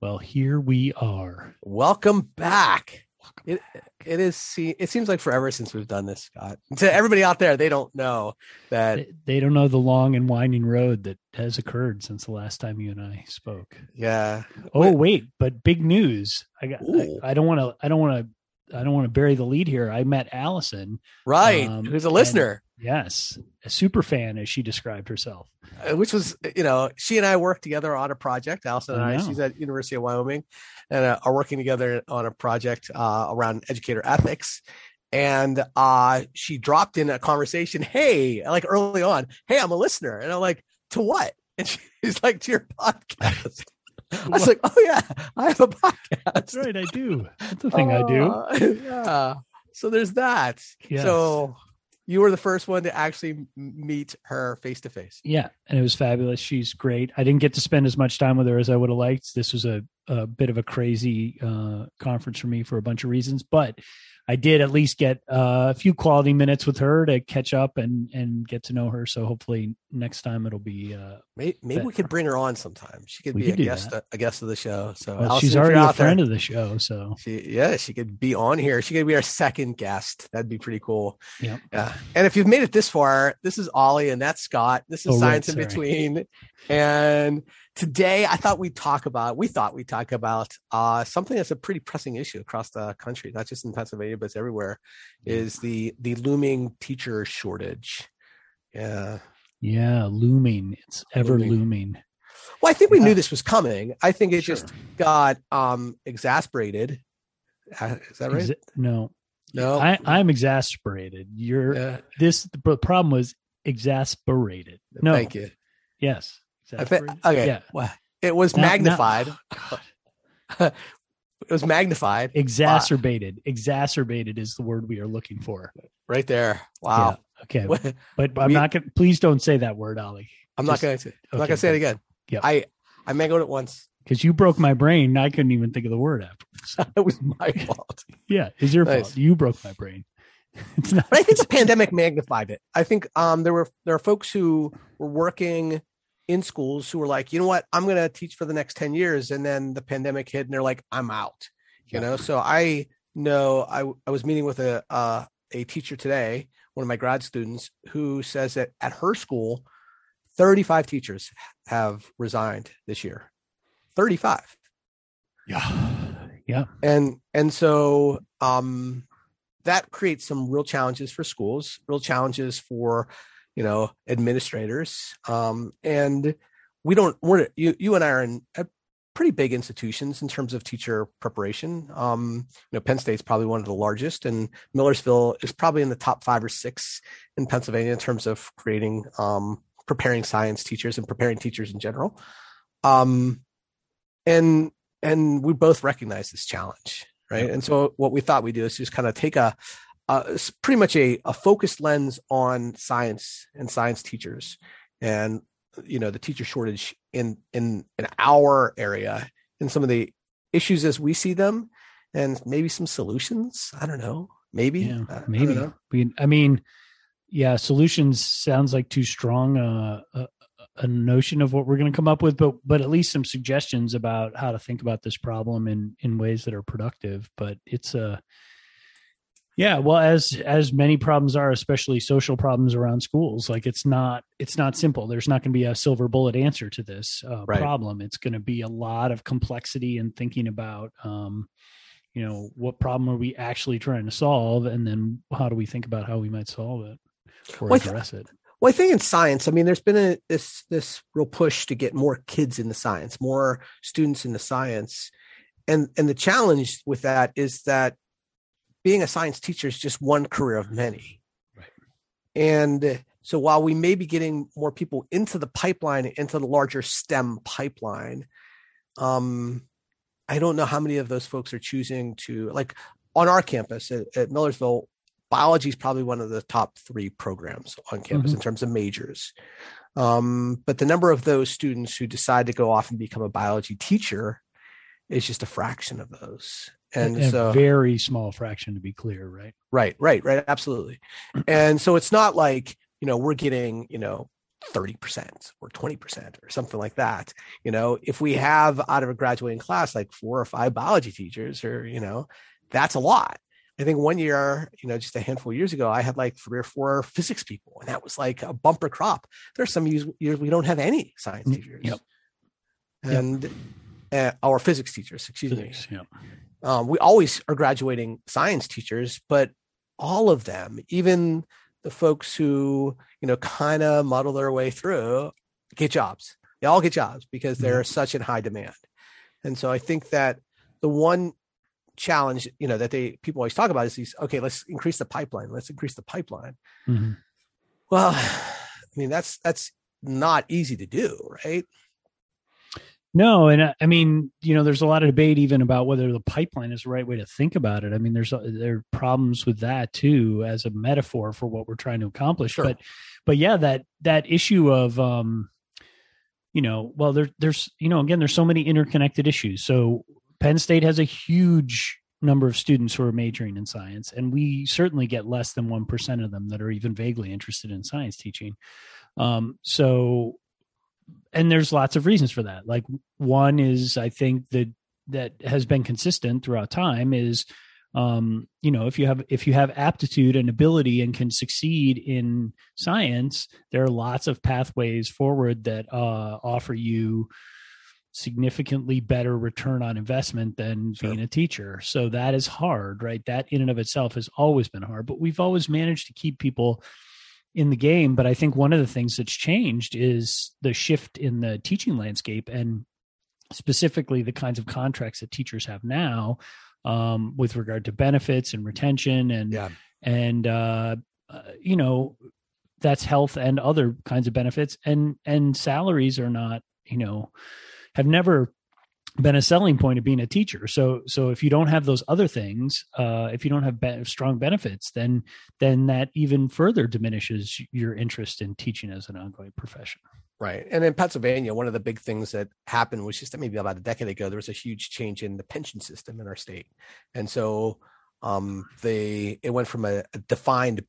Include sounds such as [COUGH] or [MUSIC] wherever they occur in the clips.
Well, here we are. Welcome back. It it is. It seems like forever since we've done this, Scott. [LAUGHS] To everybody out there, they don't know that They, they don't know the long and winding road that has occurred since the last time you and I spoke. Yeah. Oh wait, but big news! I got. I, Ooh. I don't want to. I don't want to. I don't want to bury the lead here. I met Allison. Right. Um, Who's a and- listener? Yes, a super fan, as she described herself. uh, which was you know she and I worked together on a project. Allison and I I, she's at University of Wyoming, and uh, are working together on a project uh, around educator ethics. And uh, she dropped in a conversation. Hey, like early on, hey, I'm a listener, and I'm like, to what? And [LAUGHS] she's like, to your podcast. I was like, oh yeah, I have a podcast. That's right, I do. That's the [LAUGHS] thing I do. Uh, yeah. So there's that. Yes. So you were the first one to actually meet her face to face. Yeah, and it was fabulous. She's great. I didn't get to spend as much time with her as I would have liked. This was a, a bit of a crazy uh, conference for me for a bunch of reasons, but I did at least get uh, a few quality minutes with her to catch up and and get to know her. So hopefully next time it'll be. Uh, Maybe, maybe we could bring her on sometime. She could We be could a guest, a guest of the show. So well, she's already a out there, friend of the show, so She, yeah, she could be on here. She could be our second guest. That'd be pretty cool. Yeah. Yeah. And if you've made it this far, this is Ollie and that's Scott. This is Oh, right, Science in. Between. And today I thought we'd talk about, we thought we'd talk about uh, something that's a pretty pressing issue across the country, not just in Pennsylvania, but it's everywhere, is the the looming teacher shortage. Yeah. yeah, looming. It's ever Looming. looming. Well, I think we Yeah. knew this was coming. I think it Sure. just got um exasperated. Uh, Is that right? Exa- no, no. I, I'm exasperated. You're Yeah. this. The problem was exasperated. No, Thank you. Yes, I think, okay. Yeah. Well, it was now- magnified. God. [LAUGHS] it was magnified exacerbated exacerbated is the word we are looking for right there. Wow. okay [LAUGHS] but i'm We- not gonna please don't say that word ollie I'm not going to. I'm not going to say it again. Yep. I I mangled it once. because you broke my brain i couldn't even think of the word afterwards [LAUGHS] it was my fault. yeah it's your Nice. fault you broke my brain it's not But I think the pandemic magnified it. I think um, there were there are folks who were working in schools who were like, you know what, I'm going to teach for the next ten years, and then the pandemic hit, and they're like, I'm out. You Yeah. know, so I know I I was meeting with a uh, a teacher today, one of my grad students, who says that at her school, 35 teachers have resigned this year. 35 yeah yeah and and so um that creates some real challenges for schools real challenges for you know administrators um and we don't we're you you and i are in pretty big institutions in terms of teacher preparation. Um you know penn state's probably one of the largest and millersville is probably in the top five or six in pennsylvania in terms of creating um preparing science teachers and preparing teachers in general. Um and and we both recognize this challenge right? And so what we thought we'd do is just kind of take a, s- pretty much a, a focused lens on science and science teachers. And you know the teacher shortage in in in our area and some of the issues as we see them and maybe some solutions. I don't know. Maybe. Yeah I- I maybe. we i mean yeah solutions sounds like too strong uh, a, a notion of what we're going to come up with but but at least some suggestions about how to think about this problem in in ways that are productive. But it's a yeah well as as many problems are especially social problems around schools like it's not it's not simple. There's not going to be a silver bullet answer to this uh, Right. problem. It's going to be a lot of complexity and thinking about um you know what problem are we actually trying to solve and then how do we think about how we might solve it or Well, address it. Well, I think in science, I mean, there's been a this this real push to get more kids in the science, more students in the science, and and the challenge with that is that being a science teacher is just one career of many. Right. And so while we may be getting more people into the pipeline, into the larger STEM pipeline, um, I don't know how many of those folks are choosing to like on our campus at, at Millersville. Biology is probably one of the top three programs on campus Mhm. in terms of majors. Um, but the number of those students who decide to go off and become a biology teacher is just a fraction of those. And a so very small fraction to be clear right Right, right, right. Absolutely. [CLEARS THROAT] And so it's not like, you know, we're getting, you know, 30% or 20% or something like that. You know, if we have out of a graduating class like four or five biology teachers or, you know, that's a lot. I think one year, you know, just a handful of years ago, I had like three or four physics people, and that was like a bumper crop. There's some years, years we don't have any science mm, teachers. Yep. And yep. Uh, our physics teachers, excuse physics, me. Yep. Um, we always are graduating science teachers, but all of them, even the folks who you know kind of muddle their way through get jobs they all get jobs because they're mm-hmm. such in high demand and so i think that the one challenge you know that they people always talk about is these okay let's increase the pipeline let's increase the pipeline mm-hmm. well [SIGHS] i mean that's that's not easy to do right no, and I mean, you know, there's a lot of debate even about whether the pipeline is the right way to think about it. I mean, there's there are problems with that too as a metaphor for what we're trying to accomplish. Sure. But but yeah, that that issue of um you know, well there there's you know, again there's so many interconnected issues. So Penn State has a huge number of students who are majoring in science and we certainly get less than 1% of them that are even vaguely interested in science teaching. Um so and there's lots of reasons for that. Like one is I think that that has been consistent throughout time is um, you know if you have if you have aptitude and ability and can succeed in science there are lots of pathways forward that uh, offer you significantly better return on investment than sure. being a teacher so that is hard right that in and of itself has always been hard but we've always managed to keep people in the game. But I think one of the things that's changed is the shift in the teaching landscape and specifically the kinds of contracts that teachers have now um, with regard to benefits and retention and yeah. and uh, uh, you know that's health and other kinds of benefits and and salaries are not you know have never been a selling point of being a teacher. So so if you don't have those other things, uh, if you don't have be- strong benefits, then then that even further diminishes your interest in teaching as an ongoing profession. Right. And in Pennsylvania, one of the big things that happened was just maybe about a decade ago, there was a huge change in the pension system in our state. And so um, they it went from a, a defined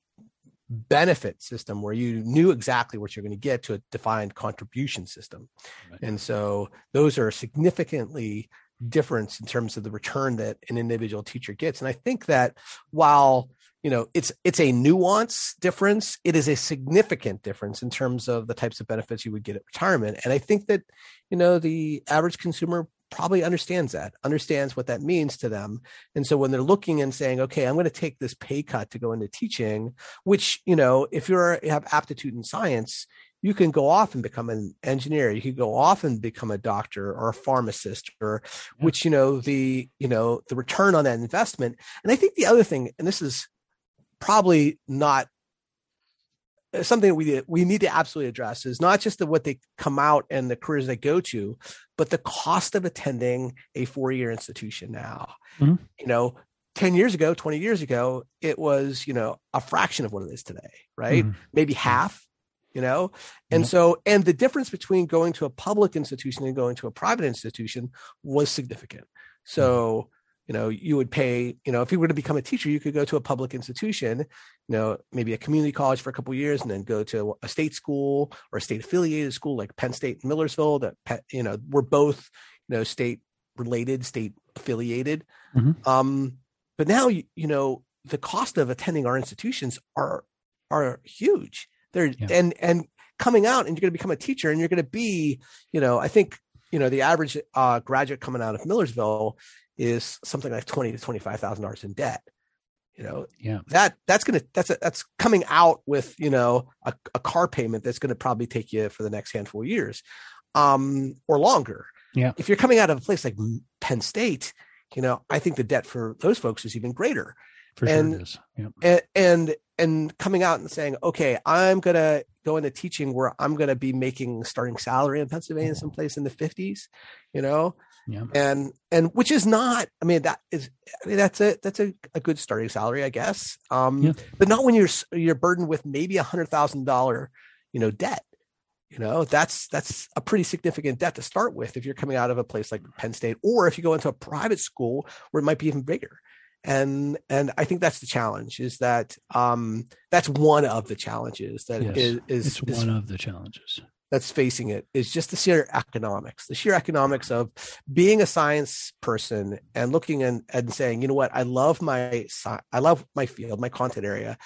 benefit system where you knew exactly what you're going to get to a defined contribution system. Right. And so those are significantly different in terms of the return that an individual teacher gets. And I think that while you know it's it's a nuance difference it is a significant difference in terms of the types of benefits you would get at retirement and i think that you know the average consumer probably understands that, understands what that means to them. And so when they're looking and saying, okay, I'm going to take this pay cut to go into teaching, which, you know, if you're you have aptitude in science, you can go off and become an engineer. You can go off and become a doctor or a pharmacist or yeah. which, you know, the, you know, the return on that investment. And I think the other thing, and this is probably not something we we need to absolutely address is not just the, what they come out and the careers they go to, but the cost of attending a four year institution now. Mm-hmm. You know, 10 years ago, 20 years ago, it was, you know, a fraction of what it is today, right? Mm-hmm. Maybe half, you know? And mm-hmm. so, and the difference between going to a public institution and going to a private institution was significant. So, you know you would pay you know if you were to become a teacher you could go to a public institution you know maybe a community college for a couple years and then go to a state school or a state affiliated school like penn state and millersville that you know we're both you know state related state affiliated mm-hmm. um but now you, you know the cost of attending our institutions are are huge they're yeah. and and coming out and you're going to become a teacher and you're going to be you know i think you know the average uh, graduate coming out of millersville is something like twenty to twenty five thousand dollars in debt. You know, yeah, that that's gonna that's a, that's coming out with you know a, a car payment that's going to probably take you for the next handful of years, um, or longer. Yeah, if you're coming out of a place like Penn State, you know, I think the debt for those folks is even greater. For and, sure, it is. Yeah. and and and coming out and saying, okay, I'm gonna go into teaching where I'm gonna be making starting salary in Pennsylvania, someplace in the 50s, you know, yeah. And and which is not, I mean, that is I mean, that's a that's a, a good starting salary, I guess. Um, yeah. but not when you're you're burdened with maybe a hundred thousand dollar, you know, debt. You know, that's that's a pretty significant debt to start with if you're coming out of a place like Penn State, or if you go into a private school where it might be even bigger. and and I think that's the challenge. Is that um, that's one of the challenges that Yes, is is, It's is one of the challenges. That's facing it is just the sheer economics, the sheer economics of being a science person and looking and, and saying, you know what, I love my I love my field, my content area.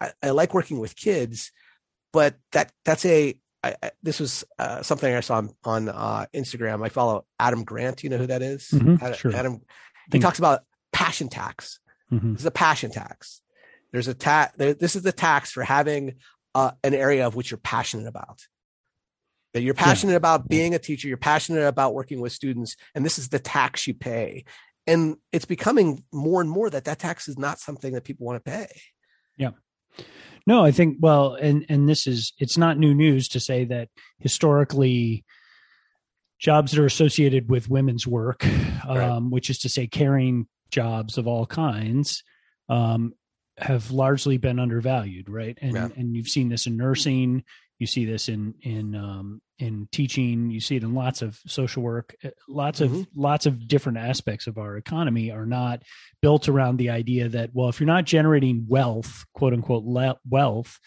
I, I like working with kids, but that that's a I, I, this was uh, something I saw on, on uh, Instagram. I follow Adam Grant. You know who that is? Mhm, Adam, sure. Adam. He Think- talks about passion tax. Mhm. This is a passion tax. There's a tax. This is the tax for having uh, an area of which you're passionate about. That you're passionate about being a teacher. You're passionate about working with students, and this is the tax you pay. And it's becoming more and more that that tax is not something that people want to pay. Yeah. No, I think well, and and this is it's not new news to say that historically jobs that are associated with women's work, um, Right. which is to say caring jobs of all kinds, um, have largely been undervalued, right? And Yeah. and you've seen this in nursing, you see this in in um, in teaching, you see it in lots of social work. Uh, Lots of Mhm. lots of different aspects of our economy are not built around the idea that well, if you're not generating wealth, quote unquote le- wealth,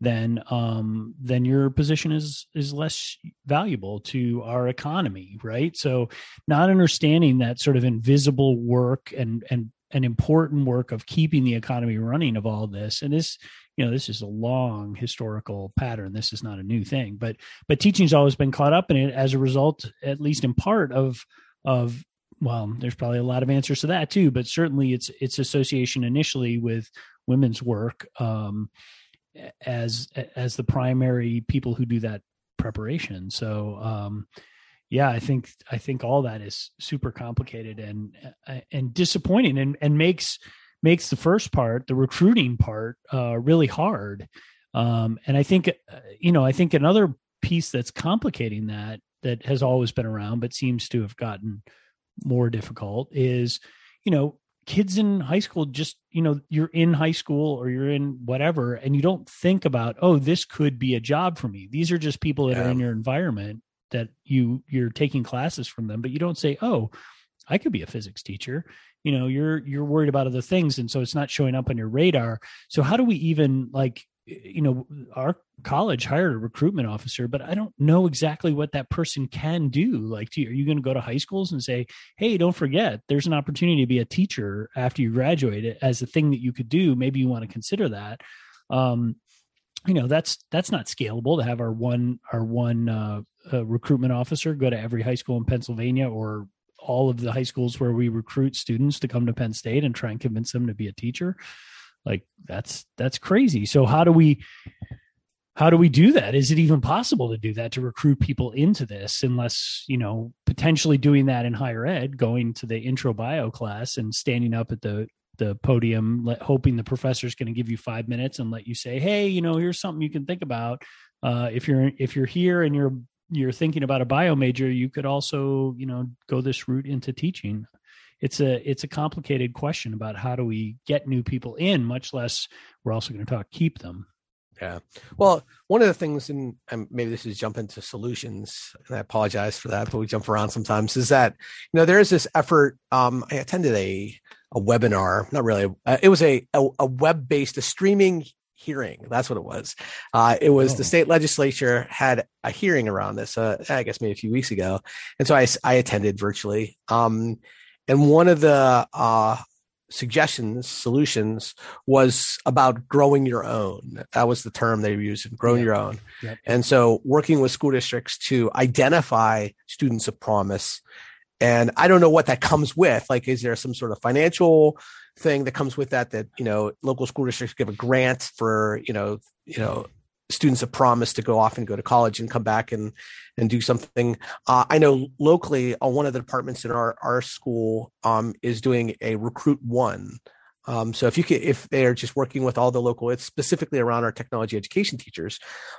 then um, then your position is is less valuable to our economy, right? So, not understanding that sort of invisible work and and an important work of keeping the economy running of all this, and this you know this is a long historical pattern. This is not a new thing, but but teaching's always been caught up in it as a result, at least in part of of well, there's probably a lot of answers to that too, but certainly it's its association initially with women's work um, as as the primary people who do that preparation. So um, yeah, I think I think all that is super complicated and and disappointing, and and makes makes the first part, the recruiting part, uh, really hard. Um, and I think uh, you know, I think another piece that's complicating that that has always been around, but seems to have gotten more difficult is, you know, kids in high school just you know you're in high school or you're in whatever and you don't think about oh this could be a job for me these are just people that are in your environment that you you're taking classes from them but you don't say oh i could be a physics teacher. You know you're you're worried about other things and so it's not showing up on your radar. So how do we even like you know our college hired a recruitment officer but i don't know exactly what that person can do. Like do you, are you going to go to high schools and say hey don't forget there's an opportunity to be a teacher after you graduate as a thing that you could do. Maybe you want to consider that. Um you know that's that's not scalable to have our one our one uh, uh, recruitment officer go to every high school in pennsylvania or all of the high schools where we recruit students to come to penn state and try and convince them to be a teacher. Like that's that's crazy. So how do we how do we do that? Is it even possible to do that to recruit people into this unless you know potentially doing that in higher ed going to the intro bio class and standing up at the the podium let, hoping the professor is going to give you five minutes and let you say hey you know here's something you can think about. Uh, if you're if you're here and you're you're thinking about a bio major you could also you know go this route into teaching. It's a it's a complicated question about how do we get new people in much less we're also going to talk keep them Yeah. Well, one of the things, and maybe this is jump into solutions, and I apologize for that, but we jump around sometimes. Is that you know there is this effort? Um, I attended a a webinar, not really. Uh, it was a a, a web based, a streaming hearing. That's what it was. Uh, it was Oh. the state legislature had a hearing around this. Uh, I guess maybe a few weeks ago, and so I I attended virtually. Um, and one of the uh suggestions solutions was about growing your own that was the term they used growing Yeah. your own Yep. and so working with school districts to identify students of promise and i don't know what that comes with like is there some sort of financial thing that comes with that that you know local school districts give a grant for you know you know students of promise to go off and go to college and come back and and do something uh, I know locally, uh, one of the departments in our our school um, is doing a recruit one. Um, so if you can, if they are just working with all the local, it's specifically around our technology education teachers,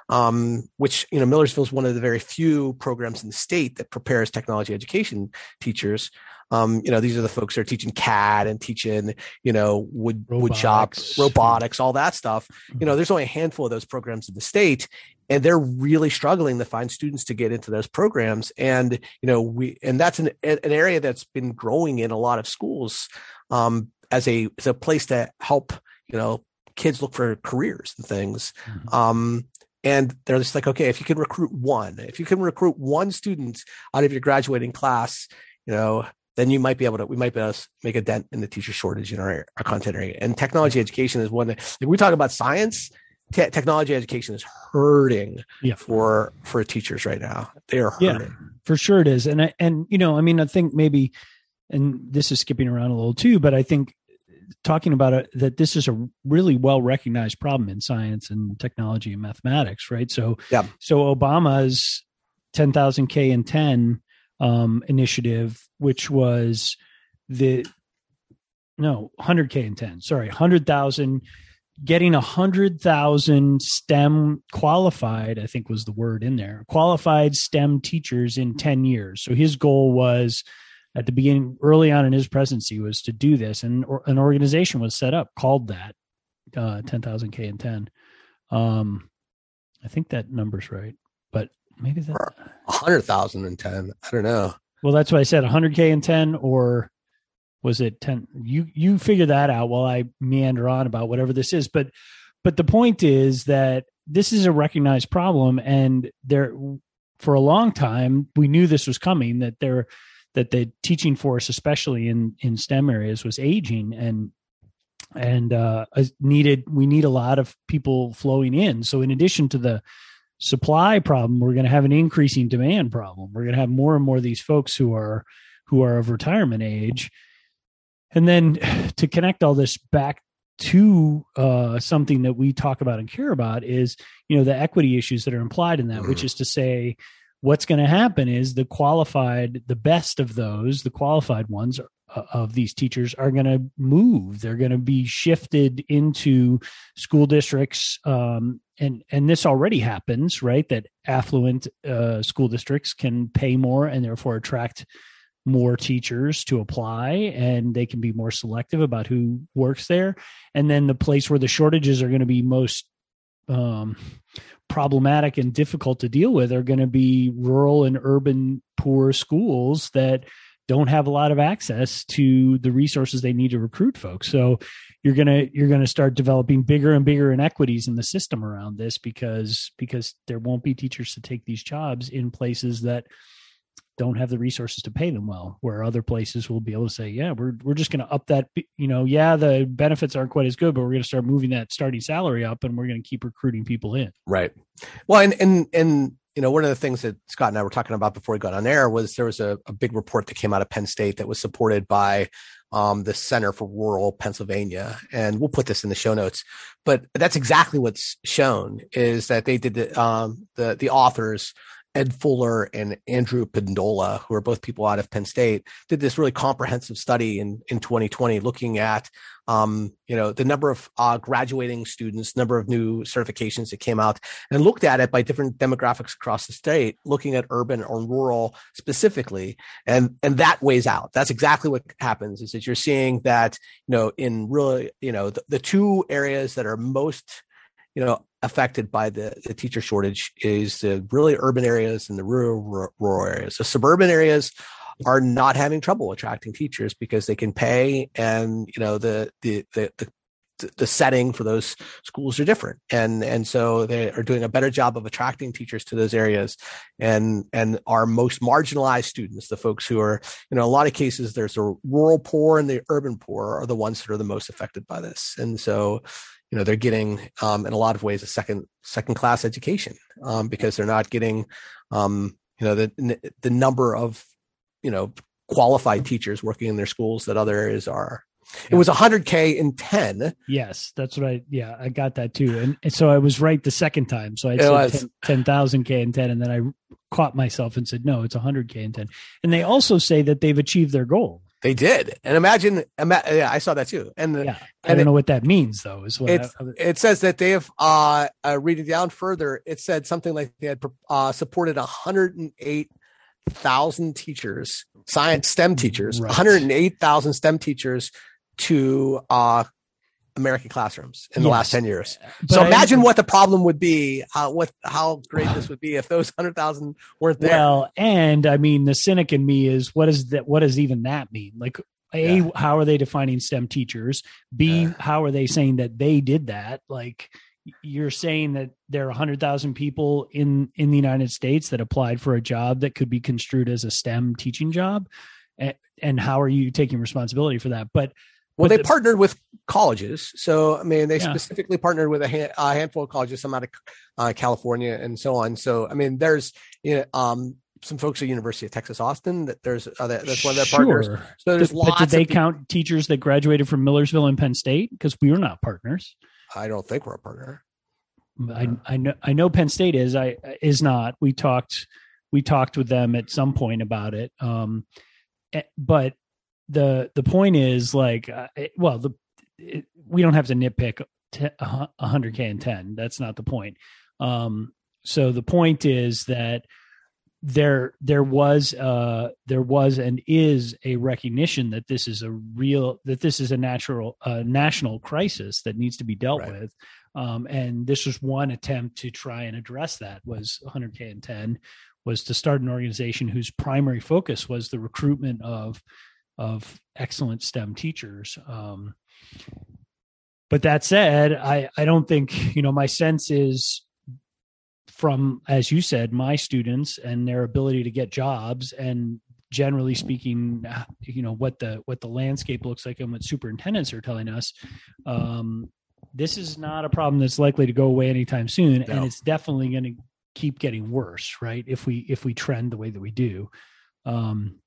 um, which you know Millersville is one of the very few programs in the state that prepares technology education teachers. Um, you know, these are the folks that are teaching CAD and teaching, you know, wood wood shop, Robotics. robotics, all that stuff. You know, there's only a handful of those programs in the state, and they're really struggling to find students to get into those programs and you know we and that's an an area that's been growing in a lot of schools um as a as a place to help you know kids look for careers and things. Mm-hmm. Um, and they're just like, okay, if you can recruit one, if you can recruit one student out of your graduating class, you know, then you might be able to, we might be able to make a dent in the teacher shortage in our, our content area. And technology education is one that, if we talk about science, te- technology education is hurting yeah. for, for teachers right now. They are hurting. Yeah, for sure it is. And, I, and, you know, I mean, I think maybe, and this is skipping around a little too, but I think talking about it that this is a really well recognized problem in science and technology and mathematics, right? So, yeah. So Obama's 10,000 K and 10 um, initiative, which was the no 100K in 10, sorry, 100,000 getting a hundred thousand STEM qualified, I think was the word in there, qualified STEM teachers in 10 years. So his goal was at the beginning, early on in his presidency, was to do this, and or, an organization was set up called that uh, 10,000 K in 10. Um, I think that number's right, maybe that 100,000 and 10. I don't know. Well, that's what I said 100K and 10, or was it 10? You, you figure that out while I meander on about whatever this is. But, but the point is that this is a recognized problem, and there, for a long time, we knew this was coming, that there, that the teaching force, especially in in STEM areas, was aging and and uh, needed. We need a lot of people flowing in. So, in addition to the supply problem, we're going to have an increasing demand problem. We're going to have more and more of these folks who are who are of retirement age. And then to connect all this back to uh, something that we talk about and care about is, you know, the equity issues that are implied in that, mm-hmm. which is to say, what's going to happen is the qualified, the best of those, the qualified ones uh, of these teachers are going to move. They're going to be shifted into school districts, um, and and this already happens, right? That affluent uh, school districts can pay more and therefore attract more teachers to apply and they can be more selective about who works there and then the place where the shortages are going to be most um, problematic and difficult to deal with are going to be rural and urban poor schools that don't have a lot of access to the resources they need to recruit folks so you're to you're to start developing bigger and bigger inequities in the system around this because because there won't be teachers to take these jobs in places that don't have the resources to pay them well where other places will be able to say yeah we're we're just going to up that you know yeah the benefits aren't quite as good but we're going to start moving that starting salary up and we're going to keep recruiting people in. Right. Well and and and you know one of the things that scott and i were talking about before we got on air was there was a, a big report that came out of penn state that was supported by um, the Center for Rural Pennsylvania, and we'll put this in the show notes. But that's exactly what's shown is that they did the um, the the authors Ed Fuller and Andrew Pendola, who are both people out of Penn State, did this really comprehensive study in, in 2020 looking at um, you know the number of uh, graduating students, number of new certifications that came out, and looked at it by different demographics across the state, looking at urban or rural specifically, and and that weighs out. That's exactly what happens. Is that you're seeing that you know in really you know the, the two areas that are most you know affected by the, the teacher shortage is the really urban areas and the rural rural areas. The suburban areas are not having trouble attracting teachers because they can pay and you know the the the, the the setting for those schools are different and and so they are doing a better job of attracting teachers to those areas and and our most marginalized students the folks who are you know a lot of cases there's a rural poor and the urban poor are the ones that are the most affected by this and so you know they're getting um, in a lot of ways a second second class education um, because they're not getting um, you know the the number of you know qualified teachers working in their schools that other areas are. It was 100k in 10 yes that's right. yeah i got that too and, and so i was right the second time so i said 10,000 k in 10 and then i caught myself and said no it's 100k in 10 and they also say that they've achieved their goal they did, and imagine, ima- yeah, I saw that too. And yeah, I don't it, know what that means though. Is what I, it says that they have. Uh, uh, reading down further, it said something like they had uh, supported 108 thousand teachers, science STEM teachers, right. 108,000 STEM teachers to uh, American classrooms in the yes. last 10 years. But so imagine I, what the problem would be, how, what, how great this would be if those 100,000 weren't there. Well, and I mean, the cynic in me is what is that? What does even that mean? Like, a Yeah. how are they defining STEM teachers? B Yeah. how are they saying that they did that? Like you're saying that there are 100,000 people in in the United States that applied for a job that could be construed as a STEM teaching job. And, and how are you taking responsibility for that? But Well, they the- partnered with colleges. So, I mean, they Yeah. specifically partnered with a, hand, a handful of colleges, some out of uh, California and so on. So, I mean, there's you know, um, some folks at University of Texas Austin that there's uh, that, that's one of their partners. So there's Did- lots. but did they count teachers that graduated from Millersville and Penn State? Because we are not partners. I don't think we're a partner. I, I know I know Penn State is I is not. We talked we talked with them at some point about it. Um, eh, but the the point is like uh, it- well the it, we don't have to nitpick hundred k and ten. That's not the point. Um, so the point is that there there was uh there was and is a recognition that this is a real that this is a natural uh, national crisis that needs to be dealt Right. with um and this was one attempt to try and address that was 100k and 10 was to start an organization whose primary focus was the recruitment of of excellent STEM teachers. Um but that said i i don't think you know my sense is from as you said my students and their ability to get jobs and generally speaking you know what the what the landscape looks like and what superintendents are telling us um this is not a problem that's likely to go away anytime soon. And it's definitely going to keep getting worse right? If we if we trend the way that we do. Um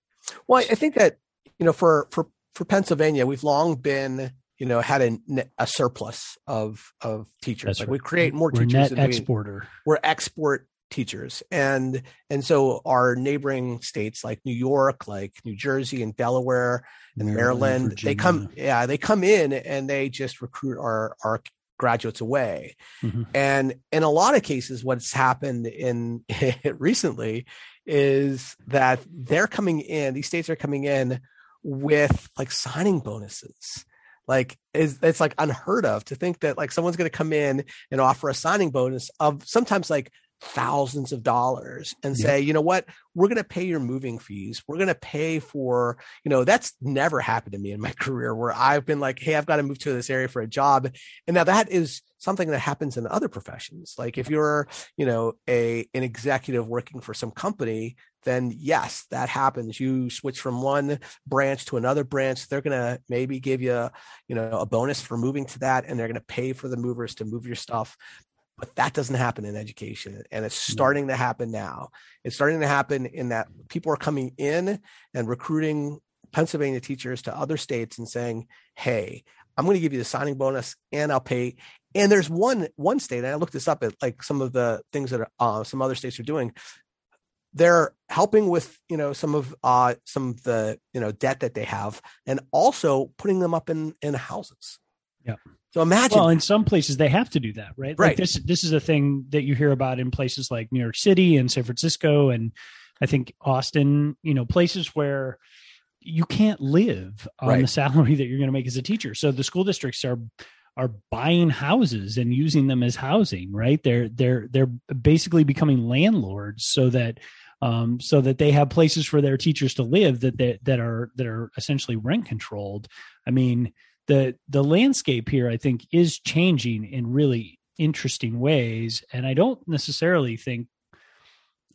Well, I think that you know, for for for Pennsylvania, we've long been you know had a, a surplus of of teachers. that's like right. we create more we're teachers net than we, exporter we're export teachers and and so our neighboring states like new york like new jersey and delaware and maryland, they come yeah they come in and they just recruit our our graduates away Mhm. and in a lot of cases what's happened in [LAUGHS] recently is that they're coming in these states are coming in with like signing bonuses. Like is it's like unheard of to think that like someone's going to come in and offer a signing bonus of sometimes like thousands of dollars and Yeah. say you know what? We're going to pay your moving fees. We're going to pay for you know that's never happened to me in my [LAUGHS] career where i've been like hey i've got to move to this area for a job. And now that is something that happens in other professions. Like if you're you know a an executive working for some company then yes that happens. You switch from one branch to another branch. They're going to maybe give you you know a bonus for moving to that and they're going to pay for the movers to move your stuff but that doesn't happen in education and it's starting to happen now. It's starting to happen in that people are coming in and recruiting pennsylvania teachers to other states and saying hey i'm going to give you the signing bonus and i'll pay. And there's one one state and i looked this up at like some of the things that uh, some other states are doing. They're helping with you know some of uh some of the you know debt that they have and also putting them up in in houses. Yeah. So imagine well in some places they have to do that right like Right. this this is a thing that you hear about in places like new york city and san francisco and i think austin you know places where you can't live on Right. the salary [LAUGHS] that you're going to make as a teacher so the school districts are are buying houses and using them as housing right they're they're they're basically becoming landlords so that um, so that they have places for their teachers to live that that, that are that are essentially rent controlled i mean the the landscape here i think is changing in really interesting ways. And i don't necessarily think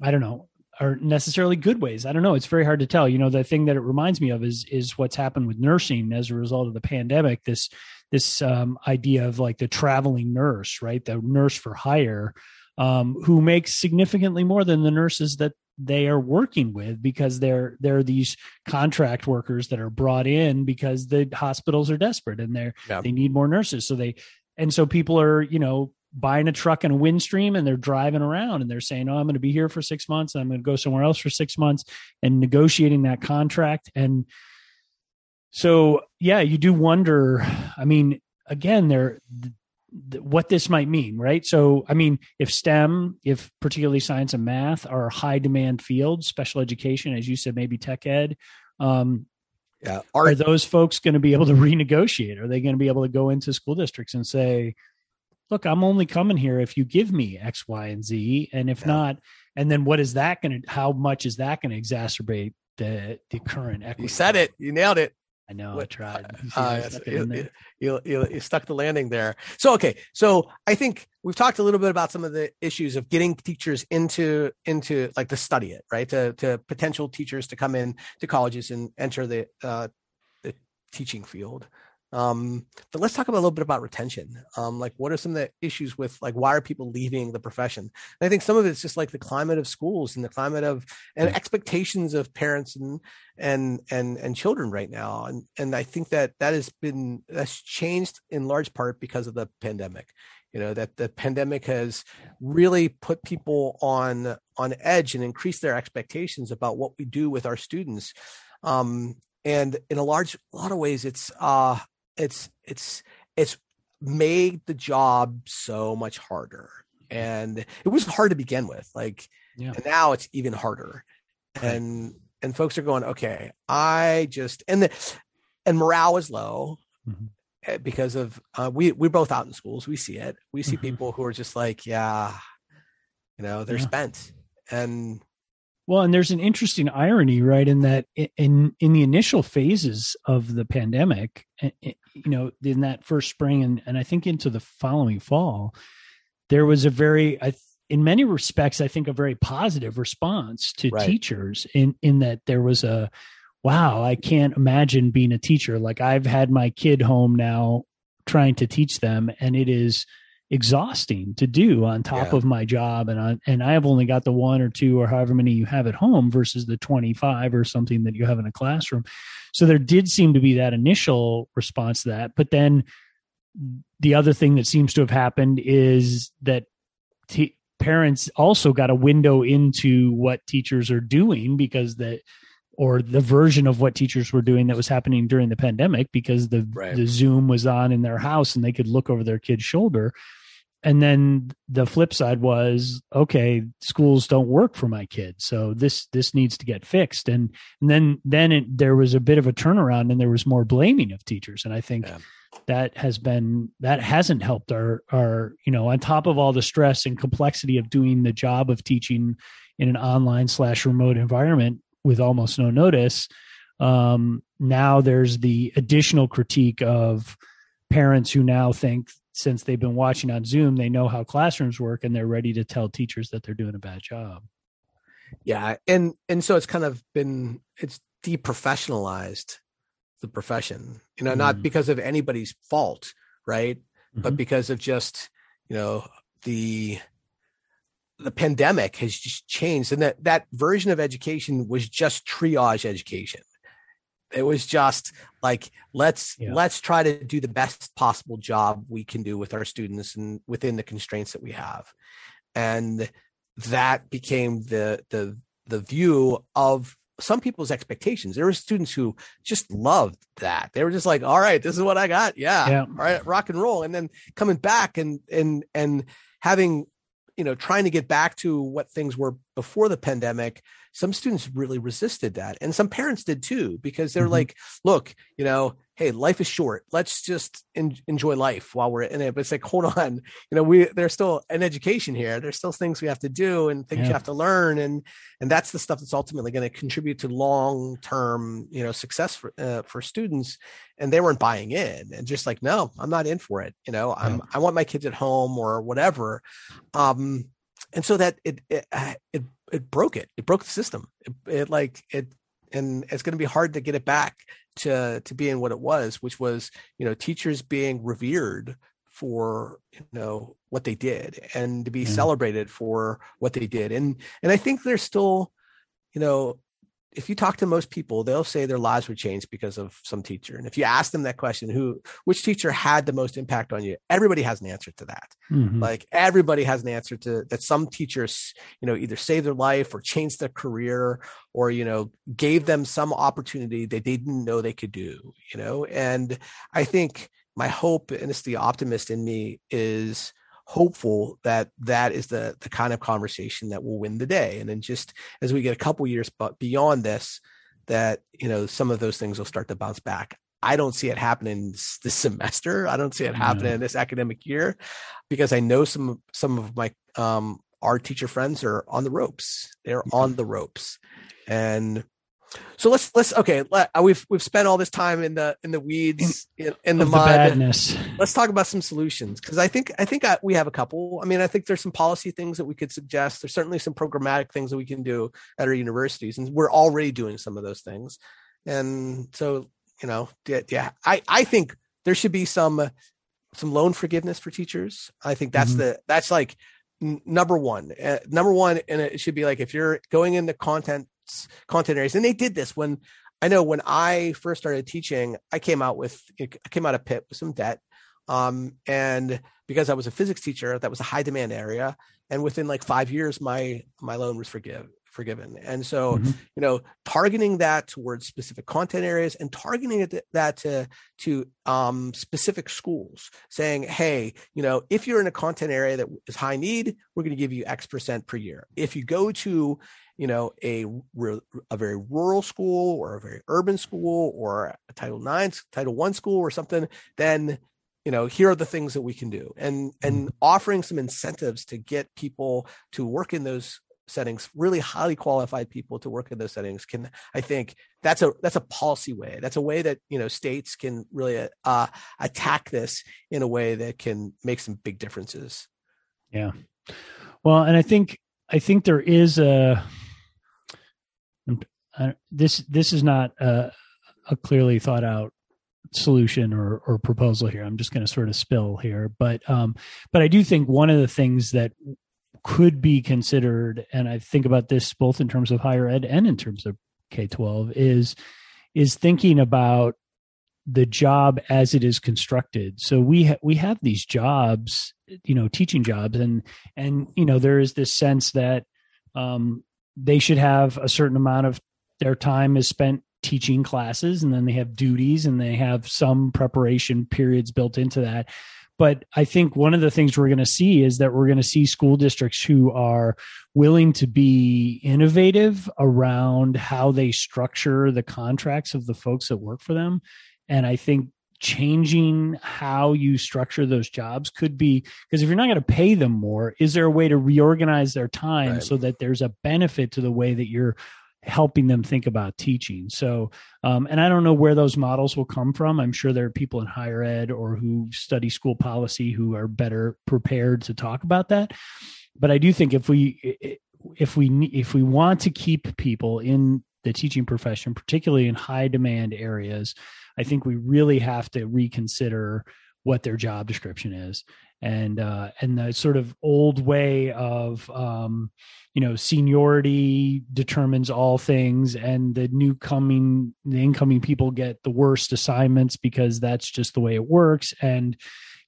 i don't know are necessarily good ways. I don't know. It's very hard to tell. You know the thing that it reminds me of is is what's happened with nursing as a result of the pandemic this this um, idea of like the traveling nurse right? The nurse for hire um, who makes significantly more than the nurses that they are working with because they're they're these contract workers that are brought in because the hospitals are desperate and they're Yeah. they need more nurses so they and so people are you know buying a truck and a windstream and they're driving around and they're saying oh i'm going to be here for six months and i'm going to go somewhere else for six months and negotiating that contract and so yeah you do wonder i mean again there th- what this might mean right? So i mean if stem if particularly science and math are high demand fields special education as you said maybe tech ed um, yeah are art. those folks going to be able to [LAUGHS] renegotiate? Are they going to be able to go into school districts and say look i'm only coming here if you give me x y and z and if Yeah. not and then what is that going to how much is that going to exacerbate the the current equity you said it. you nailed it I know. I tried. [LAUGHS] You, uh, you, you, you, you, stuck the landing there. So okay. So I think we've talked a little bit about some of the issues of getting teachers into into like to study it, right? To to potential teachers to come in to colleges and enter the uh, the teaching field. Um, but let's talk about a little bit about retention. Um, like what are some of the issues with like why are people leaving the profession? And I think some of it's just like the climate of schools and the climate of and yeah. expectations of parents and and and and children right now. And and I think that that has been that's changed in large part because of the pandemic. You know that the pandemic has really put people on on edge and increased their expectations about what we do with our students. Um, and in a large a lot of ways, it's uh it's it's it's made the job so much harder and it was hard to begin with like yeah. and now it's even harder and and folks are going okay i just and the and morale is low mm-hmm. Eh, because of uh, we we're both out in schools we see it we see mm-hmm. people who are just like yeah you know they're yeah. spent and well, and there's an interesting irony, right, in that in in the initial phases of the pandemic, eh, eh, you know, in that first spring and and I think into the following fall, there was a very, in many respects, I think a very positive response to right. teachers in in that there was a, wow, I can't imagine being a teacher. Like I've had my kid home now, trying to teach them, and it is exhausting to do on top yeah. of my job and I, and I have only got the one or two or however many you have at home versus the 25 or something that you have in a classroom. So there did seem to be that initial response to that, but then the other thing that seems to have happened is that t- parents also got a window into what teachers are doing because that or the version of what teachers were doing that was happening during the pandemic because the right. the Zoom was on in their house and they could look over their kid's shoulder. And then the flip side was, okay, schools don't work for my kids so this this needs to get fixed. And and then then it, there was a bit of a turnaround, and there was more blaming of teachers. And I think yeah. that has been that hasn't helped our our you know on top of all the stress and complexity of doing the job of teaching in an online slash remote environment with almost no notice. Um, now there's the additional critique of parents who now think since they've been watching on Zoom, they know how classrooms work and they're ready to tell teachers that they're doing a bad job. Yeah, and and so it's kind of been it's deprofessionalized the profession. You know, mm. not because of anybody's fault, right? Mm-hmm. But because of just, you know, the the pandemic has just changed and that that version of education was just triage education it was just like let's yeah. let's try to do the best possible job we can do with our students and within the constraints that we have. And that became the the the view of some people's expectations. There were students who just loved that. They were just like all right this is what i got. Yeah, yeah. all right rock and roll. And then coming back and and and having you know trying to get back to what things were before the pandemic some students really resisted that and some parents did too because they're mm-hmm. like look you know hey life is short. Let's just en- enjoy life while we're in it. But it's like hold on. You know we there's still an education here. There's still things we have to do and things yeah. you have to learn. And and that's the stuff that's ultimately going to contribute to long term you know success for uh, for students. And they weren't buying in and just like no i'm not in for it. You know i'm i want my kids at home or whatever. Um and so that it it uh, it, it broke it. It broke the system. It, it like it and it's going to be hard to get it back to to being what it was which was you know teachers being revered for you know what they did and to be mm. celebrated for what they did. And and i think there's still you know if you talk to most people, they'll say their lives were changed because of some teacher. And if you ask them that question, who, which teacher had the most impact on you? Everybody has an answer to that. Mm-hmm. Like everybody has an answer to that. Some teachers, you know, either saved their life or changed their career or, you know, gave them some opportunity that they didn't know they could do, you know? And I think my hope, and it's the optimist in me is, hopeful that that is the the kind of conversation that will win the day. And then just as we get a couple years but beyond this that you know some of those things will start to bounce back. I don't see it happening this, [LAUGHS] this semester. I don't see it happening in this academic year because i know some some of my um our teacher friends are on the ropes. They're on the ropes. And So let's let's okay. Let, uh, we've we've spent all this time in the in the weeds in, in the mud. badness. let's talk about some solutions because I think I think I, we have a couple. I mean, I think there's some policy things that we could suggest. There's certainly some programmatic things that we can do at our universities, and we're already doing some of those things. And so, you know, yeah, yeah I I think there should be some some loan forgiveness for teachers. I think that's Mhm. the that's like n- number one. Uh, number one, and it should be like if you're going into content content areas, and they did this when I know when I first started teaching, I came out with I came out of Pitt with some debt. Um, and because I was a physics teacher, that was a high demand area. And within like five years, my my loan was forgive forgiven. And so, Mhm. you know, targeting that towards specific content areas and targeting it that to to um, specific schools, saying, hey, you know, if you're in a content area that is high need, we're going to give you X percent per year. If you go to you know a a very rural school or a very urban school or a title 9 title 1 school or something then you know here are the things that we can do and and offering some incentives to get people to work in those settings really highly qualified people to work in those settings can i think that's a that's a policy way that's a way that you know states can really uh, attack this in a way that can make some big differences Yeah. Well, and I think I think there is a this this is not a, a clearly thought out solution or or proposal here. I'm just going to sort of spill here, but um, but I do think one of the things that could be considered, and I think about this both in terms of higher ed and in terms of K twelve, is is thinking about the job as it is constructed. So we ha- we have these jobs, you know, teaching jobs, and and you know there is this sense that um, they should have a certain amount of their time is spent teaching classes, and then they have duties, and they have some preparation periods built into that. But I think one of the things we're going to see is that we're going to see school districts who are willing to be innovative around how they structure the contracts of the folks that work for them and I think changing how you structure those jobs could be because if you're not going to pay them more, is there a way to reorganize their time Right. so that there's a benefit to the way that you're helping them think about teaching? So, um, and I don't know where those models will come from. I'm sure there are people in higher ed or who study school policy who are better prepared to talk about that. But I do think if we if we if we want to keep people in the teaching profession, particularly in high demand areas, I think we really have to reconsider what their job description is. And uh, and the sort of old way of um, you know seniority determines all things, and the new coming the incoming people get the worst assignments because that's just the way it works. And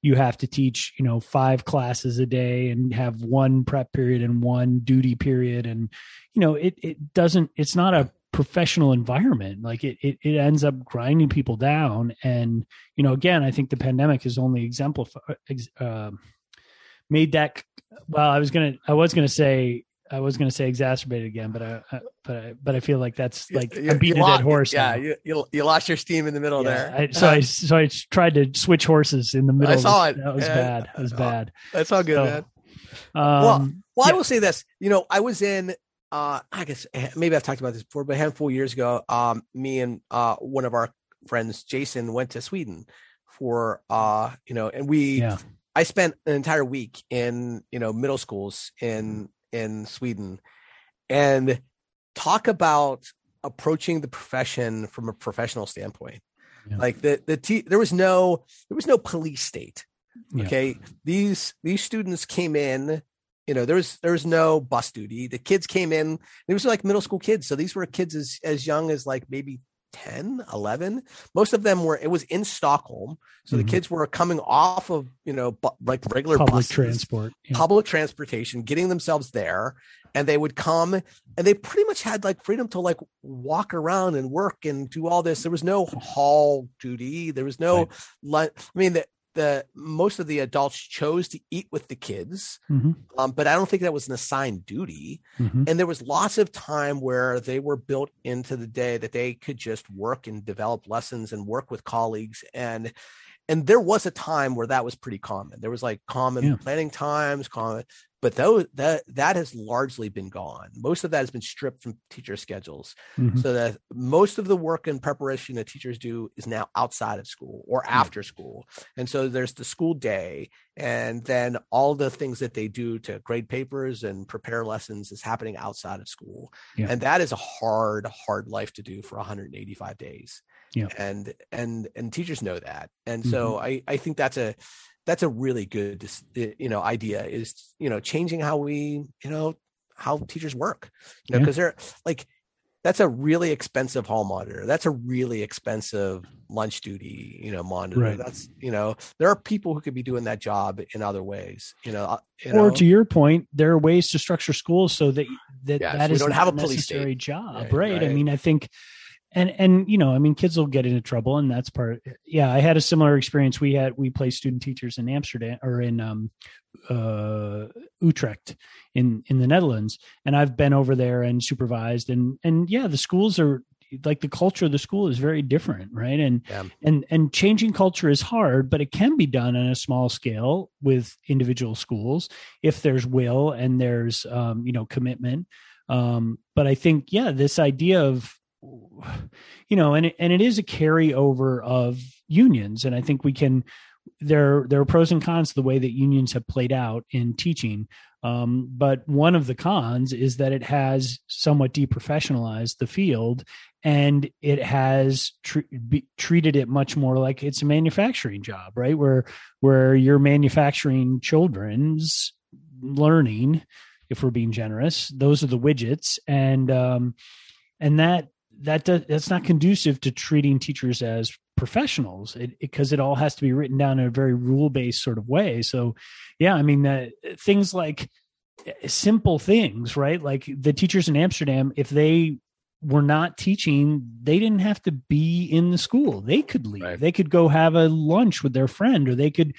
you have to teach you know five classes a day and have one prep period and one duty period and you know it it doesn't it's not a professional environment like it, it it ends up grinding people down and you know again i think the pandemic has only exemplified uh, made that well i was gonna i was gonna say i was gonna say exacerbated again but i, I but I, but i feel like that's like You- you a lost- dead horse yeah you, you, you lost your steam in the middle Yeah, there I, so I [LAUGHS] so I tried to switch horses in the middle. I saw it. That was bad. That was [LAUGHS] bad. that's all good So, man Um, Well, I Yeah. will say this. You know, I was in. Uh, I guess eh, maybe I've talked about this before, but a handful of years ago, um, me and uh, one of our friends, Jason, went to Sweden for uh, you know, and we. yeah. I spent an entire week in you know middle schools in in Sweden, and talk about approaching the profession from a professional standpoint. Yeah. Like the the te- there was no there was no police state Yeah. okay these these students came in you know there was there was no bus duty the kids came in they was like middle school kids so these were kids as as young as like maybe 10 11 most of them were it was in stockholm so Mhm. the kids were coming off of you know bu- like regular Public buses, transport. Yeah. public transportation getting themselves there and they would come and they pretty much had like freedom to like walk around and work and do all this there was no hall duty there was no Right. lunch i mean the the most of the adults chose to eat with the kids Mhm. um, but i don't think that was an assigned duty Mhm. and there was lots of time where they were built into the day that they could just work and develop lessons and work with colleagues and and there was a time where that was pretty common there was like common Yeah. planning times common but though that that has largely been gone most of that has been stripped from teacher schedules mm-hmm. so that most of the work and preparation that teachers do is now outside of school or after school and so there's the school day and then all the things that they do to grade papers and prepare lessons is happening outside of school yeah. and that is a hard hard life to do for 185 days yeah. and and and teachers know that and so mm-hmm. i i think that's a that's a really good you know idea is you know changing how we you know how teachers work you know because yeah. they're like that's a really expensive hall monitor that's a really expensive lunch duty you know monitor right. that's you know there are people who could be doing that job in other ways you know, uh, you or know? to your point there are ways to structure schools so that that yes, that is don't have a necessary job right, right? right i mean i think and and you know i mean kids will get into trouble and that's part yeah i had a similar experience. We had we play student teachers in amsterdam or in um uh utrecht in in the netherlands. And i've been over there and supervised and and yeah the schools are like the culture of the school is very different right? And yeah. and and changing culture is hard but it can be done on a small scale with individual schools if there's will and there's um you know commitment. Um but i think yeah this idea of [SIGHS] you know, and it, and it is a carryover of unions, and I think we can. There, there are pros and cons to the way that unions have played out in teaching. Um, but one of the cons is that it has somewhat deprofessionalized the field and it has tr- be, treated it much more like it's a manufacturing job, right? Where, where you're manufacturing children's learning, if we're being generous, those are the widgets. And, um, and that that does, that's not conducive to treating teachers as professionals because it, it, it, all has to be written down in a very rule based sort of way. So, yeah, I mean, uh, things like eh, simple things, right? Like the teachers in Amsterdam, if they were not teaching, they didn't have to be in the school. They could leave. Right. They could go have a lunch with their friend, or they could,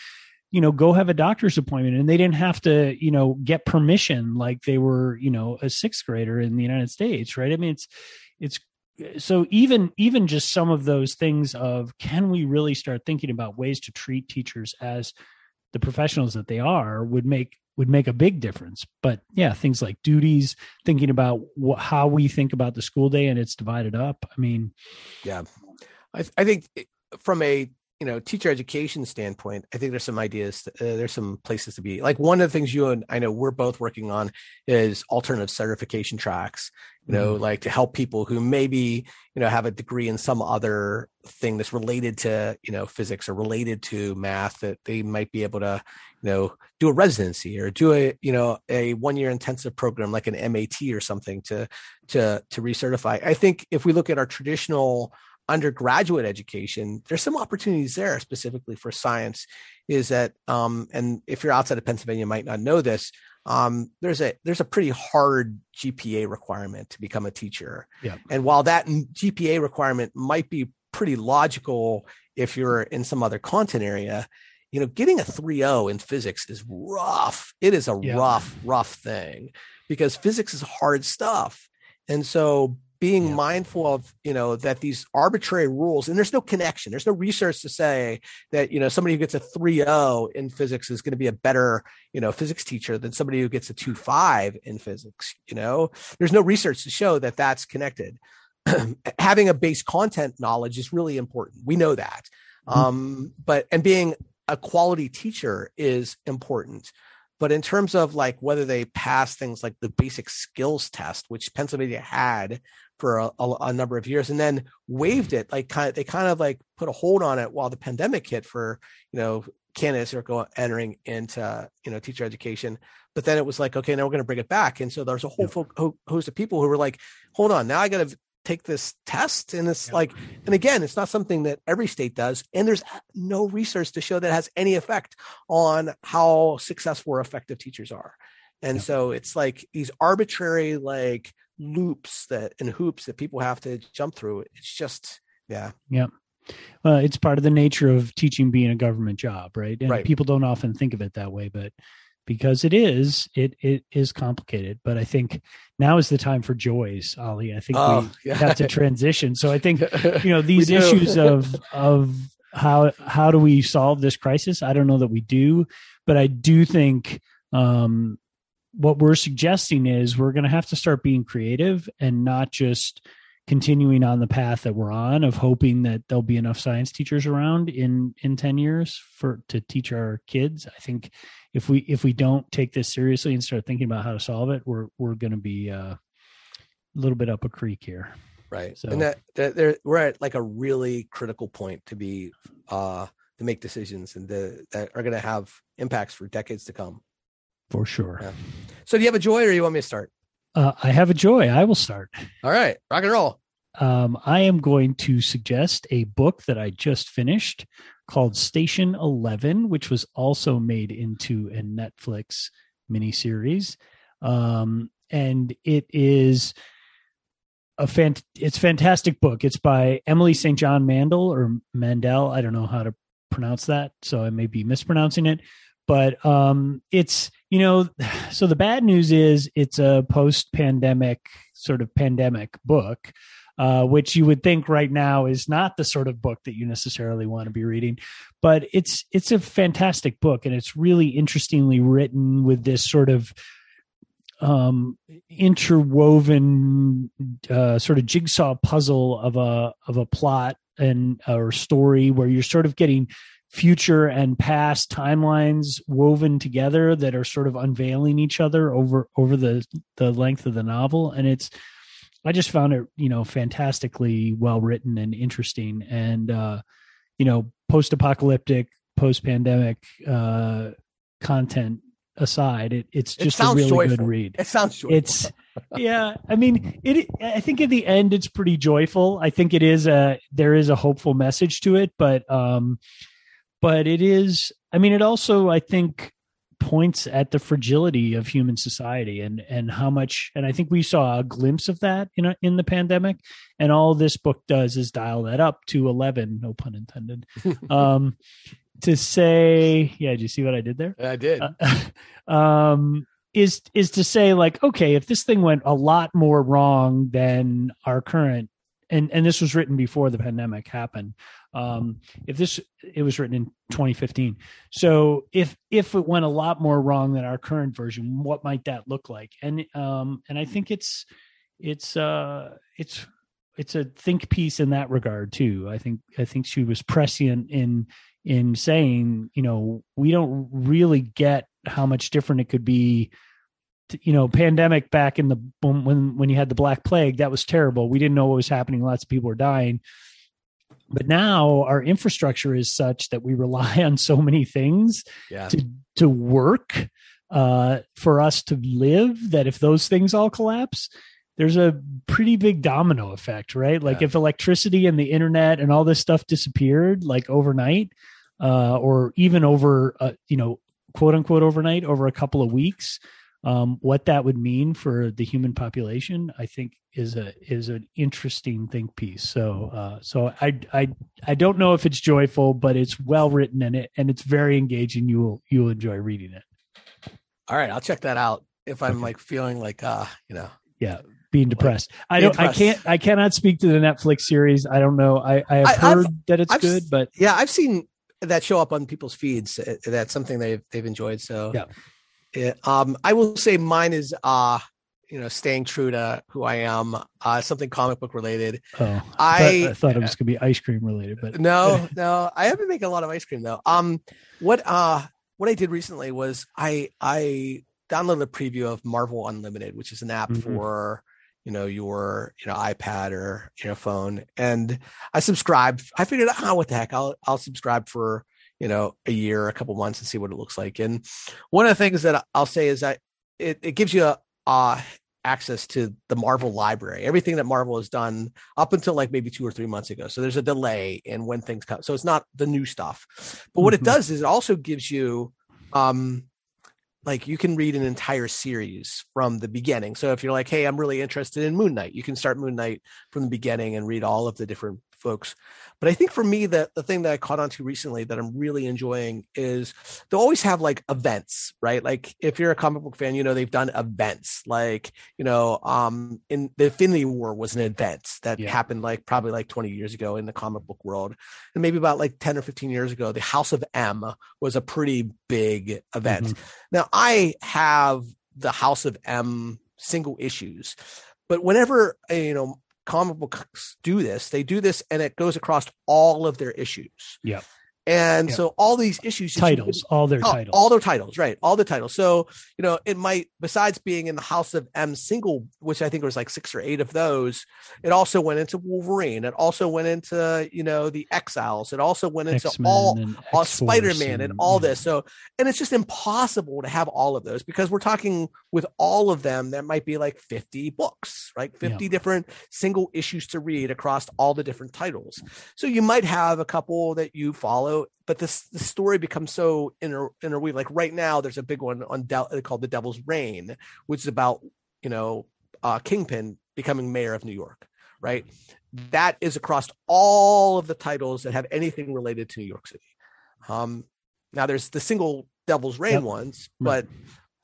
you know, go have a doctor's appointment, and they didn't have to, you know, get permission like they were, you know, a sixth grader in the United States, right? I mean, it's it's so even even just some of those things of can we really start thinking about ways to treat teachers as the professionals that they are would make would make a big difference. But yeah things like duties thinking about how we think about the school day and it's divided up i mean. Yeah. I, I think from a you know teacher education standpoint i think there's some ideas uh, there's some places to be like one of the things you and i know we're both working on is alternative certification tracks you know mm-hmm. like to help people who maybe you know have a degree in some other thing that's related to you know physics or related to math that they might be able to you know do a residency or do a you know a one year intensive program like an mat or something to to to recertify i think if we look at our traditional undergraduate education, there's some opportunities there specifically for science. Is that um, and if you're outside of Pennsylvania, you might not know this. Um, there's a there's a pretty hard GPA requirement to become a teacher. Yeah. And while that GPA requirement might be pretty logical if you're in some other content area, you know, getting a 3.0 in physics is rough. It is a yeah. rough, rough thing because physics is hard stuff. And so being yeah. mindful of you know that these arbitrary rules and there's no connection there's no research to say that you know somebody who gets a 3.0 in physics is going to be a better you know physics teacher than somebody who gets a 2.5 in physics you know? There's no research to show that that's connected. [CLEARS THROAT] Having a base content knowledge is really important. We know that. Mm-hmm. um but and being a quality teacher is important. But in terms of like whether they pass things like the basic skills test, which Pennsylvania had for a, a, a, number of years and then waived it, like kind of, they kind of like put a hold on it while the pandemic hit for, you know, candidates are going, entering into, you know, teacher education. But then it was like, okay, now we're going to bring it back. And so there's a whole yeah. host of people who were like, hold on, now I got to take this test and it's yeah. like and again it's not something that every state does and there's no research to show that has any effect on how successful or effective teachers are and yeah. so it's like these arbitrary like loops that and hoops that people have to jump through it's just yeah. Yeah. Well it's part of the nature of teaching being a government job right? And right. people don't often think of it that way but because it is it it is complicated. But i think now is the time for joys ali. I think oh, we [LAUGHS] yeah. have to transition. So i think [LAUGHS] you know these issues of of how how do we solve this crisis? I don't know that we do but i do think um what we're suggesting is we're going to have to start being creative and not just continuing on the path that we're on of hoping that there'll be enough science teachers around in in 10 years for to teach our kids. I think if we if we don't take this seriously and start thinking about how to solve it we're we're going to be uh, a little bit up a creek here. Right. So, and that, that there we're at like a really critical point to be uh to make decisions and the, that are going to have impacts for decades to come for sure yeah. so do you have a joy or you want me to start uh, I have a joy. I will start. All right, rock and roll. Um, I am going to suggest a book that I just finished called Station Eleven, which was also made into a Netflix miniseries, um, and it is a fant- it's fantastic book. It's by Emily St. John Mandel or Mandel. I don't know how to pronounce that, so I may be mispronouncing it but um, it's you know so the bad news is it's a post pandemic sort of pandemic book uh, which you would think right now is not the sort of book that you necessarily want to be reading but it's it's a fantastic book and it's really interestingly written with this sort of um interwoven uh, sort of jigsaw puzzle of a of a plot and or story where you're sort of getting future and past timelines woven together that are sort of unveiling each other over over the the length of the novel and it's i just found it you know fantastically well written and interesting and uh you know post apocalyptic post pandemic uh content aside it, it's just it a really joyful. good read it sounds joyful. it's yeah i mean it i think at the end it's pretty joyful i think it is a there is a hopeful message to it but um but it is i mean it also i think points at the fragility of human society and and how much and i think we saw a glimpse of that in a, in the pandemic. And all this book does is dial that up to 11 no pun intended [LAUGHS] um to say yeah did you see what i did there? I did. Uh, [LAUGHS] um is is to say like okay if this thing went a lot more wrong than our current and and this was written before the pandemic happened. Um, if this it was written in 2015 so if if it went a lot more wrong than our current version what might that look like? And um and i think it's it's uh it's it's a think piece in that regard too. I think i think she was prescient in in saying you know we don't really get how much different it could be you know pandemic back in the when when you had the black plague that was terrible we didn't know what was happening lots of people were dying but now our infrastructure is such that we rely [LAUGHS] on so many things yeah. to to work uh, for us to live that if those things all collapse there's a pretty big domino effect right like yeah. if electricity and the internet and all this stuff disappeared like overnight uh, or even over uh, you know quote unquote overnight over a couple of weeks um, what that would mean for the human population, I think is a is an interesting think piece. So uh, so I I I don't know if it's joyful, but it's well written and it and it's very engaging. You will you will enjoy reading it. All right, I'll check that out if I'm okay. like feeling like uh you know yeah being depressed. Like, I don't. Depressed. I can't. I cannot speak to the Netflix series. I don't know. I I have I, heard I've, that it's I've, good, but yeah, I've seen that show up on people's feeds. That's something they've they've enjoyed. So yeah, it, um, I will say mine is uh you know staying true to who I am. Uh, something comic book related. Oh, I, I, thought, it was gonna be ice cream related, but no, no, I have been making a lot of ice cream though. Um, what uh what I did recently was I I downloaded a preview of Marvel Unlimited, which is an app mm-hmm. for you know your you know iPad or your phone, and I subscribed. I figured, oh, what the heck, I'll I'll subscribe for you know a year a couple months and see what it looks like. And one of the things that i'll say is that it, it gives you uh, access to the marvel library everything that marvel has done up until like maybe two or three months ago. So there's a delay in when things come. So it's not the new stuff. But what mm-hmm. it does is it also gives you um like you can read an entire series from the beginning. So if you're like hey i'm really interested in moon knight you can start moon knight from the beginning and read all of the different folks. But I think for me, that the thing that I caught on to recently that I'm really enjoying is they'll always have like events, right? Like if you're a comic book fan, you know, they've done events like, you know, um, in the Infinity War was an event that yeah. happened like probably like 20 years ago in the comic book world. And maybe about like 10 or 15 years ago, the House of M was a pretty big event. Mm-hmm. Now I have the House of M single issues. But whenever uh, you know comic books do this, they do this and it goes across all of their issues. Yeah. And Yeah. so all these issues titles, all their Oh, titles. all their titles, right? All the titles. So you know, it might besides being in the House of M single, which I think was like six or eight of those, it also went into Wolverine. It also went into you know the Exiles. It also went into X-Men all all uh, Spider-Man and all yeah. this. So, and it's just impossible to have all of those because we're talking with all of them, that might be like 50 books, right? 50 different single issues to read across all the different titles. So you might have a couple that you follow, but this the story becomes so inter interweaved. Like right now, there's a big one on Del- called The Devil's Reign, which is about, you know, uh, Kingpin becoming mayor of New York, right? That is across all of the titles that have anything related to New York City. Um, now there's the single Devil's Reign Yep. ones, but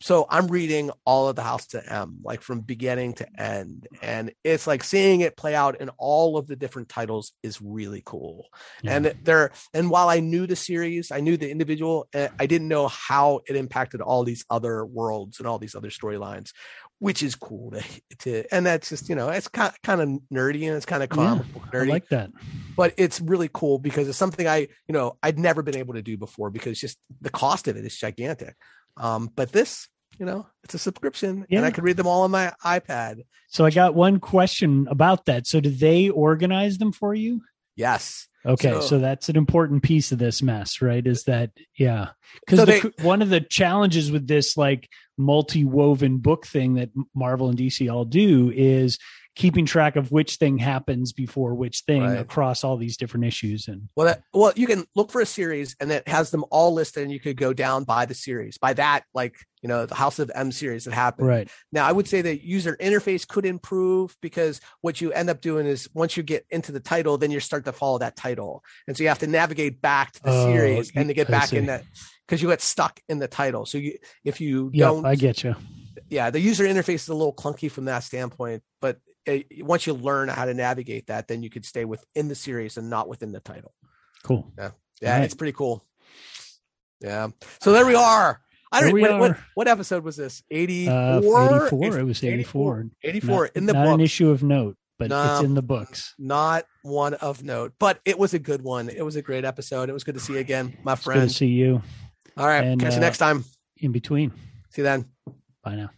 so I'm reading all of the House of M, like from beginning to end, and it's like seeing it play out in all of the different titles is really cool. Yeah. And there, and while I knew the series, I knew the individual, eh, I didn't know how it impacted all these other worlds and all these other storylines, which is cool to, to and that's just you know it's kind kind of nerdy and it's kind of Yeah, comic book I nerdy like that. but it's really cool because it's something I, you know, I'd never been able to do before because just the cost of it is gigantic. Um, but this, you know, it's a subscription Yeah. and I could read them all on my iPad. So I got one question about that. So do they organize them for you? Yes. Okay, So- so, that's an important piece of this mess, right? Is that yeah? Because So they- one of the challenges with this like multi-woven book thing that Marvel and DC all do is keeping track of which thing happens before which thing Right. across all these different issues. And Well, that, well, you can look for a series and it has them all listed and you could go down by the series by that, like, you know, the House of M series that happened. right, Now, I would say the user interface could improve because what you end up doing is once you get into the title, then you start to follow that title. And so you have to navigate back to the Oh, series and to get I back in that because you get stuck in the title. So you, if you yeah, don't, I get you. yeah, the user interface is a little clunky from that standpoint, but uh once you learn how to navigate that, then you could stay within the series and not within the title. Cool. Yeah, Right. it's pretty cool. Yeah. So there we are. I don't what, what, what episode was this? 84? Uh, 84. It was 84. 84 Not- in the not book. an issue of note, but No. it's in the books. Not one of note, but it was a good one. It was a great episode. It was good to see you again, my It's good friend. to see you All right. And, catch you uh, next time. in between. See you then. Bye now.